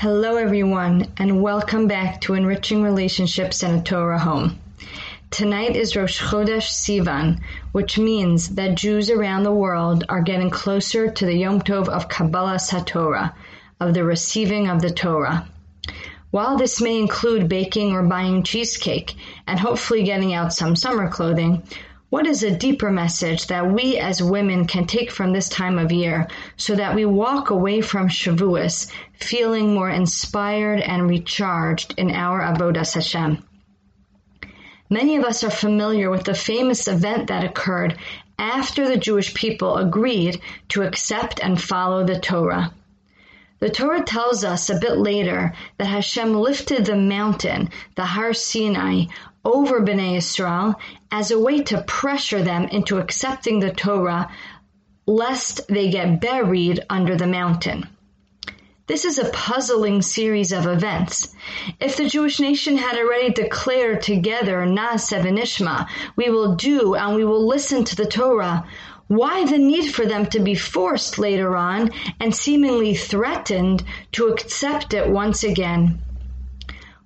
Hello, everyone, and welcome back to Enriching Relationships in a Torah Home. Tonight is Rosh Chodesh Sivan, which means that Jews around the world are getting closer to the Yom Tov of Kabbalas HaTorah, of the receiving of the Torah. While this may include baking or buying cheesecake and hopefully getting out some summer clothing, what is a deeper message that we as women can take from this time of year so that we walk away from Shavuos feeling more inspired and recharged in our Avodas Hashem? Many of us are familiar with the famous event that occurred after the Jewish people agreed to accept and follow the Torah. The Torah tells us a bit later that Hashem lifted the mountain, the Har Sinai, over Bnei Israel as a way to pressure them into accepting the Torah lest they get buried under the mountain. This is a puzzling series of events. If the Jewish nation had already declared together Na'aseh v'nishma, we will do and we will listen to the Torah, why the need for them to be forced later on and seemingly threatened to accept it once again?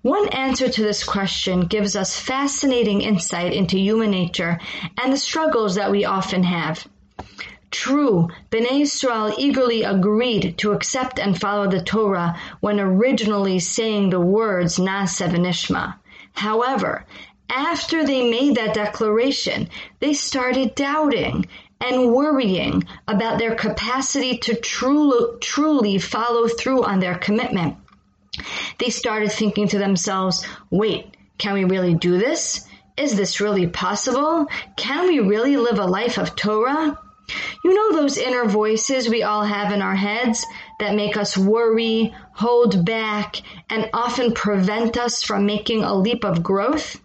One answer to this question gives us fascinating insight into human nature and the struggles that we often have. True, Bnei Israel eagerly agreed to accept and follow the Torah when originally saying the words Na'aseh v'nishma. However, after they made that declaration, they started doubting and worrying about their capacity to truly, truly follow through on their commitment. They started thinking to themselves, wait, can we really do this? Is this really possible? Can we really live a life of Torah? You know those inner voices we all have in our heads that make us worry, hold back, and often prevent us from making a leap of growth?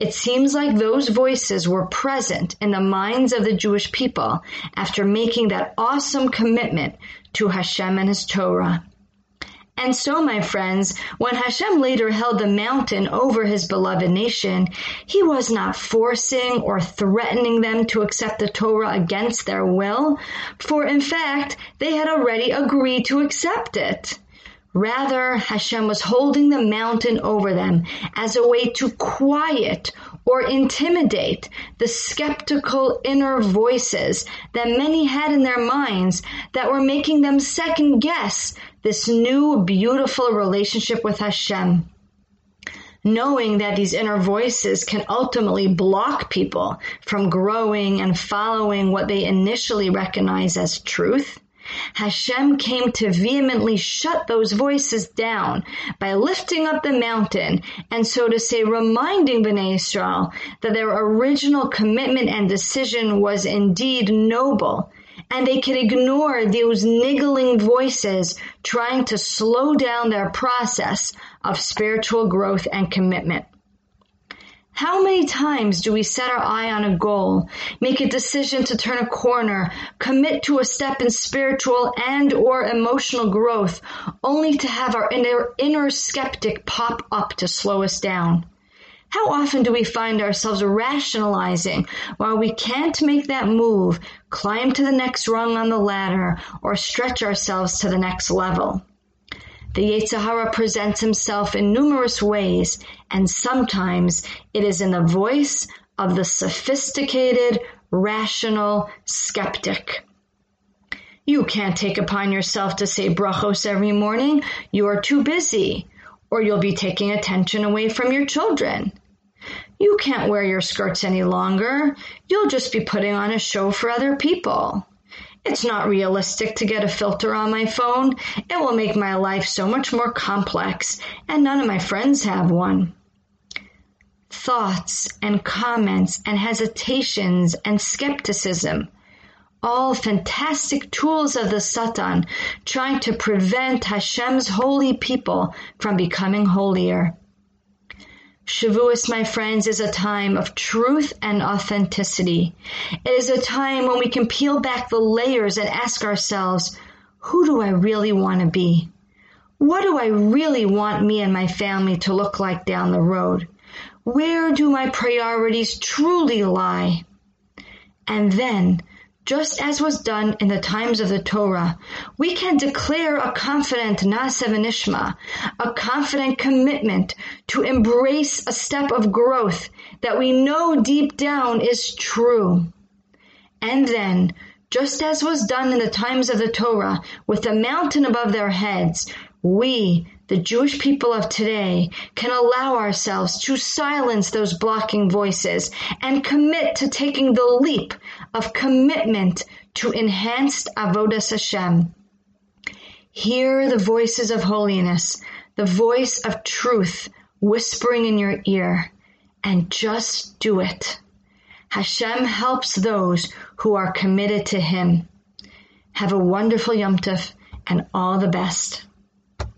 It seems like those voices were present in the minds of the Jewish people after making that awesome commitment to Hashem and His Torah. And so, my friends, when Hashem later held the mountain over his beloved nation, he was not forcing or threatening them to accept the Torah against their will, for in fact, they had already agreed to accept it. Rather, Hashem was holding the mountain over them as a way to quiet or intimidate the skeptical inner voices that many had in their minds that were making them second guess this new beautiful relationship with Hashem. Knowing that these inner voices can ultimately block people from growing and following what they initially recognize as truth, Hashem came to vehemently shut those voices down by lifting up the mountain and so to say reminding Bnei Israel that their original commitment and decision was indeed noble and they could ignore those niggling voices trying to slow down their process of spiritual growth and commitment. How many times do we set our eye on a goal, make a decision to turn a corner, commit to a step in spiritual and or emotional growth, only to have our inner, inner skeptic pop up to slow us down? How often do we find ourselves rationalizing while we can't make that move, climb to the next rung on the ladder, or stretch ourselves to the next level? The Yetzer Hara presents himself in numerous ways, and sometimes it is in the voice of the sophisticated, rational skeptic. You can't take upon yourself to say brachos every morning. You are too busy, or you'll be taking attention away from your children. You can't wear your skirts any longer. You'll just be putting on a show for other people. It's not realistic to get a filter on my phone. It will make my life so much more complex, and none of my friends have one. Thoughts and comments and hesitations and skepticism. All fantastic tools of the Satan trying to prevent Hashem's holy people from becoming holier. Shavuos, my friends, is a time of truth and authenticity. It is a time when we can peel back the layers and ask ourselves, who do I really want to be? What do I really want me and my family to look like down the road? Where do my priorities truly lie? And then just as was done in the times of the Torah, we can declare a confident Naaseh V'Nishma, a confident commitment to embrace a step of growth that we know deep down is true. And then, just as was done in the times of the Torah, with the mountain above their heads, we, the Jewish people of today, can allow ourselves to silence those blocking voices and commit to taking the leap of commitment to enhanced Avodas Hashem. Hear the voices of holiness, the voice of truth whispering in your ear, and just do it. Hashem helps those who are committed to Him. Have a wonderful Yom Tov and all the best.